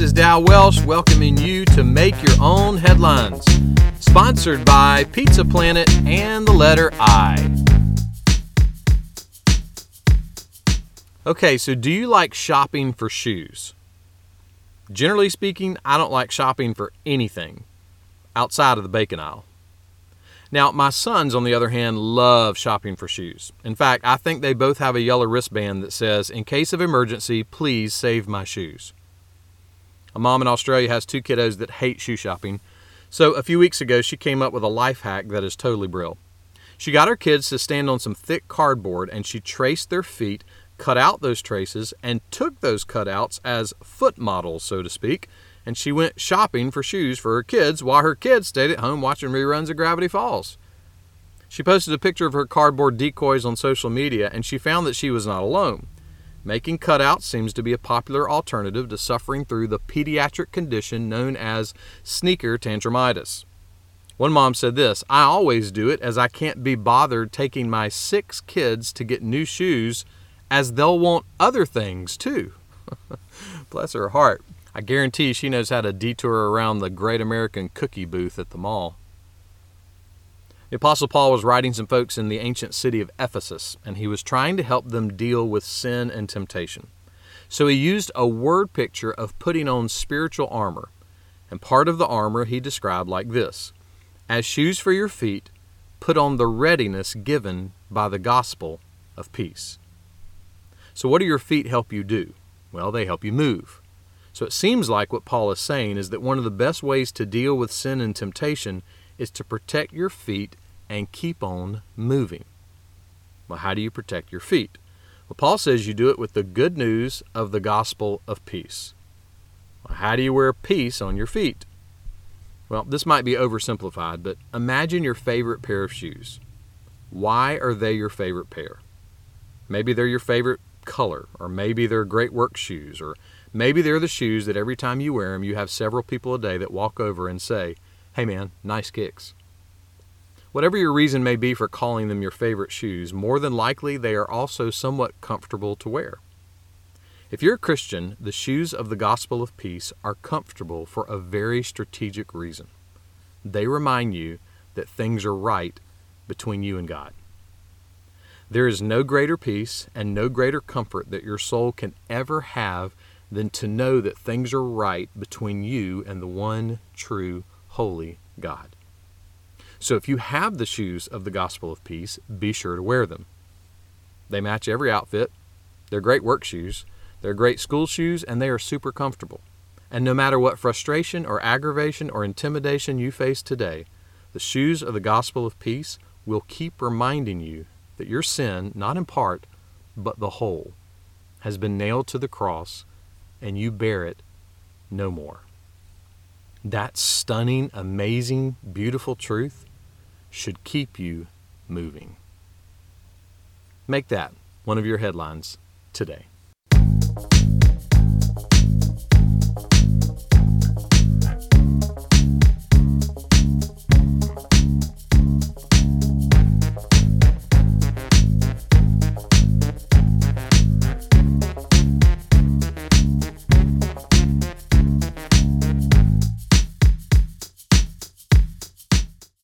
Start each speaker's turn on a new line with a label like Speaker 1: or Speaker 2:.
Speaker 1: is Dow Welsh welcoming you to Make Your Own Headlines, sponsored by Pizza Planet and the letter I. Okay, so do you like shopping for shoes? Generally speaking, I don't like shopping for anything outside of the bacon aisle. Now, my sons, on the other hand, love shopping for shoes. In fact, I think they both have a yellow wristband that says, In case of emergency, please save my shoes. A mom in Australia has two kiddos that hate shoe shopping. So a few weeks ago, she came up with a life hack that is totally brill. She got her kids to stand on some thick cardboard and she traced their feet, cut out those traces, and took those cutouts as foot models, so to speak, and she went shopping for shoes for her kids while her kids stayed at home watching reruns of Gravity Falls. She posted a picture of her cardboard decoys on social media and she found that she was not alone. Making cutouts seems to be a popular alternative to suffering through the pediatric condition known as sneaker tantrumitis. One mom said this I always do it as I can't be bothered taking my six kids to get new shoes as they'll want other things too. Bless her heart. I guarantee she knows how to detour around the Great American Cookie booth at the mall. The Apostle Paul was writing some folks in the ancient city of Ephesus, and he was trying to help them deal with sin and temptation. So he used a word picture of putting on spiritual armor. And part of the armor he described like this As shoes for your feet, put on the readiness given by the gospel of peace. So, what do your feet help you do? Well, they help you move. So it seems like what Paul is saying is that one of the best ways to deal with sin and temptation is to protect your feet and keep on moving. Well, how do you protect your feet? Well, Paul says you do it with the good news of the gospel of peace. Well, how do you wear peace on your feet? Well, this might be oversimplified, but imagine your favorite pair of shoes. Why are they your favorite pair? Maybe they're your favorite color, or maybe they're great work shoes, or Maybe they're the shoes that every time you wear them, you have several people a day that walk over and say, Hey man, nice kicks. Whatever your reason may be for calling them your favorite shoes, more than likely they are also somewhat comfortable to wear. If you're a Christian, the shoes of the gospel of peace are comfortable for a very strategic reason. They remind you that things are right between you and God. There is no greater peace and no greater comfort that your soul can ever have than to know that things are right between you and the one true, holy God. So if you have the shoes of the gospel of peace, be sure to wear them. They match every outfit. They're great work shoes. They're great school shoes, and they are super comfortable. And no matter what frustration or aggravation or intimidation you face today, the shoes of the gospel of peace will keep reminding you that your sin, not in part, but the whole, has been nailed to the cross and you bear it no more. That stunning, amazing, beautiful truth should keep you moving. Make that one of your headlines today.